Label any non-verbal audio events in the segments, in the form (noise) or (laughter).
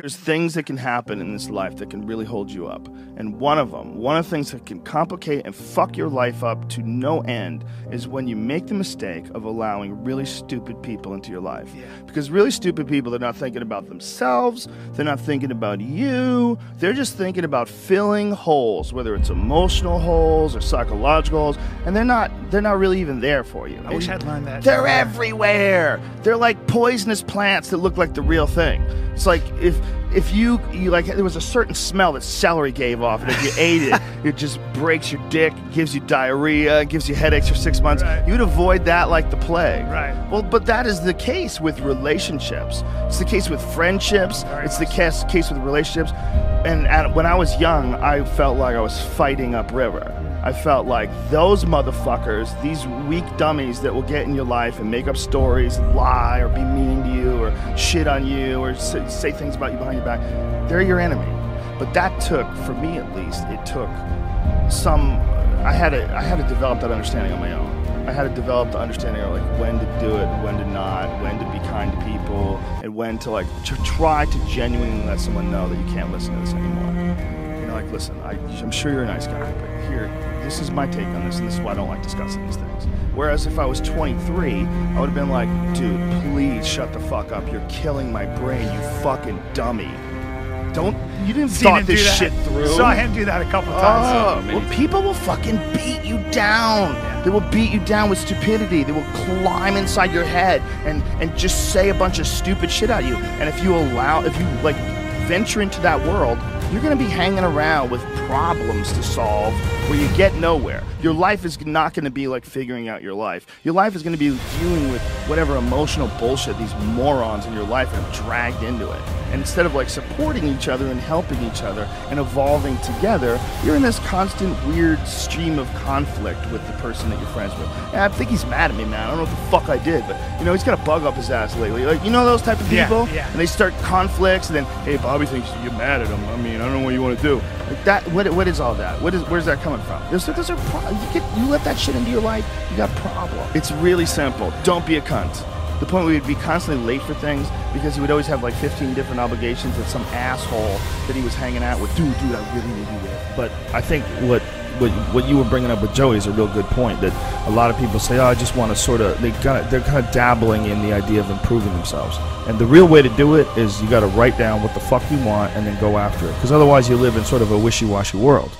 There's things that can happen in this life that can really hold you up. And one of them, one of the things that can complicate and fuck your life up to no end is when you make the mistake of allowing really stupid people into your life. Because really stupid people, they're not thinking about themselves, they're not thinking about you, they're just thinking about filling holes, whether it's emotional holes or psychological holes, and they're not they're not really even there for you. I wish I'd learned that. They're everywhere. They're like poisonous plants that look like the real thing. It's like if if you you like there was a certain smell that celery gave off, and if you ate it, (laughs) it just breaks your dick, gives you diarrhea, gives you headaches for six months. Right. You'd avoid that like the plague. Right. Well, but that is the case with relationships. It's the case with friendships. it's the case case with relationships. And, and when I was young, I felt like I was fighting upriver. I felt like those motherfuckers, these weak dummies that will get in your life and make up stories, lie, or be shit on you, or say, say things about you behind your back, they're your enemy. But that took, for me at least, it took some. I had to, I had to develop that understanding on my own. I had to develop the understanding of like when to do it, when to not, when to be kind to people, and when to like to try to genuinely let someone know that you can't listen to this anymore. You know, like listen, I, I'm sure you're a nice guy, but here, this is my take on this, and this is why I don't like discussing these things. Whereas if I was 23, I would have been like, dude, please shut the fuck up. You're killing my brain, you fucking dummy. Don't you didn't Seen thought him do this that. shit through? Saw him do that a couple Oh, oh times. well, people will fucking beat you down. They will beat you down with stupidity. They will climb inside your head and and just say a bunch of stupid shit at you. And if you allow, if you like venture into that world, you're gonna be hanging around with problems to solve where you get nowhere. Your life is not gonna be like figuring out your life. Your life is gonna be dealing with whatever emotional bullshit these morons in your life have dragged into it. And instead of like supporting each other and helping each other and evolving together, you're in this constant weird stream of conflict with the person that you're friends with. Yeah, I think he's mad at me, man. I don't know what the fuck I did, but you know, he's got a bug up his ass lately. Like, you know those type of people? Yeah, yeah. And they start conflicts, and then, hey, Bobby thinks you're mad at him. I mean, I don't know what you want to do. Like that. What, what is all that? What is? Where's that coming from? There's, there's a pro- you get you let that shit into your life, you got a problem. It's really simple. Don't be a cunt. The point where he'd be constantly late for things because he would always have like 15 different obligations that some asshole that he was hanging out with. Dude, dude, I really need you there. But I think what what what you were bringing up with Joey is a real good point. That a lot of people say, "Oh, I just want to sort of." They got they're kind of dabbling in the idea of improving themselves. And the real way to do it is you got to write down what the fuck you want and then go after it. Because otherwise, you live in sort of a wishy-washy world.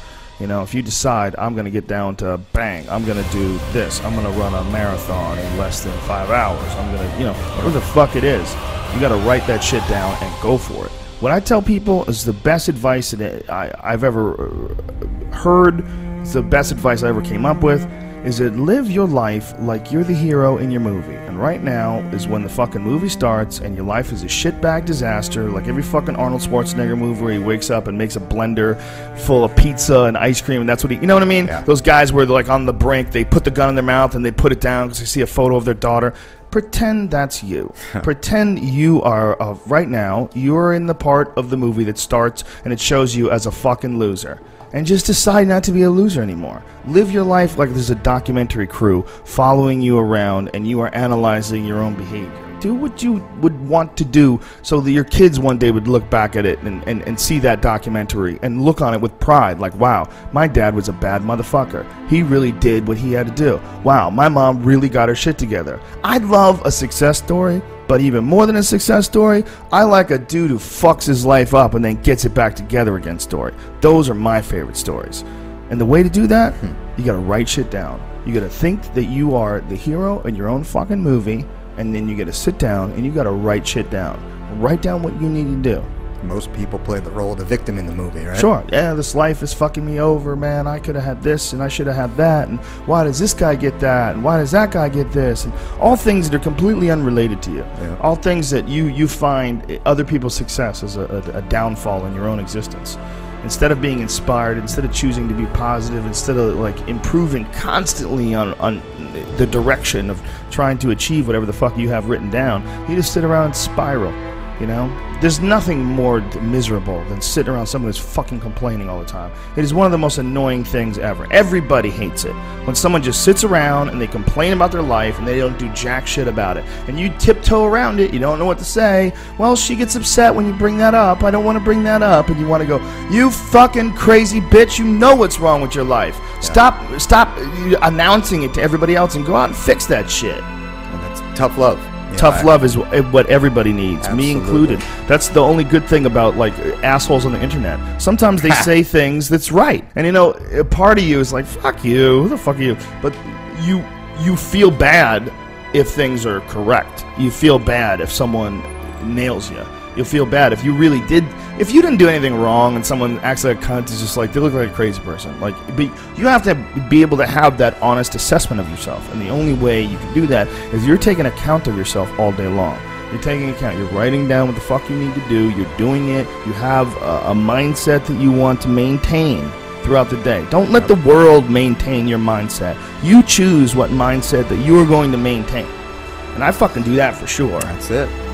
You know, if you decide I'm going to get down to bang, I'm going to do this, I'm going to run a marathon in less than five hours, I'm going to, you know, whatever the fuck it is, you got to write that shit down and go for it. What I tell people is the best advice that I, I've ever uh, heard, the best advice I ever came up with, is that live your life like you're the hero in your movie. And right now is when the fucking movie starts and your life is a shitbag disaster, like every fucking Arnold Schwarzenegger movie where he wakes up and makes a blender full of pizza and ice cream, and that's what he, you know what I mean? Those guys where they're like on the brink, they put the gun in their mouth and they put it down because they see a photo of their daughter. Pretend that's you. (laughs) Pretend you are, uh, right now, you are in the part of the movie that starts and it shows you as a fucking loser and just decide not to be a loser anymore. Live your life like there's a documentary crew following you around and you are analyzing your own behavior. Do what you would want to do so that your kids one day would look back at it and, and, and see that documentary and look on it with pride like, wow, my dad was a bad motherfucker. He really did what he had to do. Wow, my mom really got her shit together. I'd love a success story but even more than a success story, I like a dude who fucks his life up and then gets it back together again story. Those are my favorite stories. And the way to do that, hmm. you gotta write shit down. You gotta think that you are the hero in your own fucking movie, and then you gotta sit down and you gotta write shit down. Write down what you need to do. Most people play the role of the victim in the movie, right? Sure. Yeah, this life is fucking me over, man. I could have had this and I should have had that. And why does this guy get that? And why does that guy get this? And all things that are completely unrelated to you. Yeah. All things that you you find other people's success as a, a, a downfall in your own existence. Instead of being inspired, instead of choosing to be positive, instead of like improving constantly on, on the direction of trying to achieve whatever the fuck you have written down, you just sit around and spiral. You know, there's nothing more miserable than sitting around someone who's fucking complaining all the time. It is one of the most annoying things ever. Everybody hates it when someone just sits around and they complain about their life and they don't do jack shit about it. And you tiptoe around it. You don't know what to say. Well, she gets upset when you bring that up. I don't want to bring that up, and you want to go, "You fucking crazy bitch! You know what's wrong with your life. Stop, stop uh, announcing it to everybody else and go out and fix that shit." And that's tough love. Know, Tough I- love is eh, what everybody needs, me included. That's the only good thing about like assholes on the internet. Sometimes they (laughs) say things that's right, and you know, a part of you is like, "Fuck you, who the fuck are you?" But you you feel bad if things are correct. You feel bad if someone nails you. You'll feel bad if you really did. If you didn't do anything wrong and someone acts like a cunt, it's just like they look like a crazy person. Like, you have to be able to have that honest assessment of yourself, and the only way you can do that is you're taking account of yourself all day long. You're taking account. You're writing down what the fuck you need to do. You're doing it. You have a, a mindset that you want to maintain throughout the day. Don't let the world maintain your mindset. You choose what mindset that you are going to maintain. And I fucking do that for sure. That's it.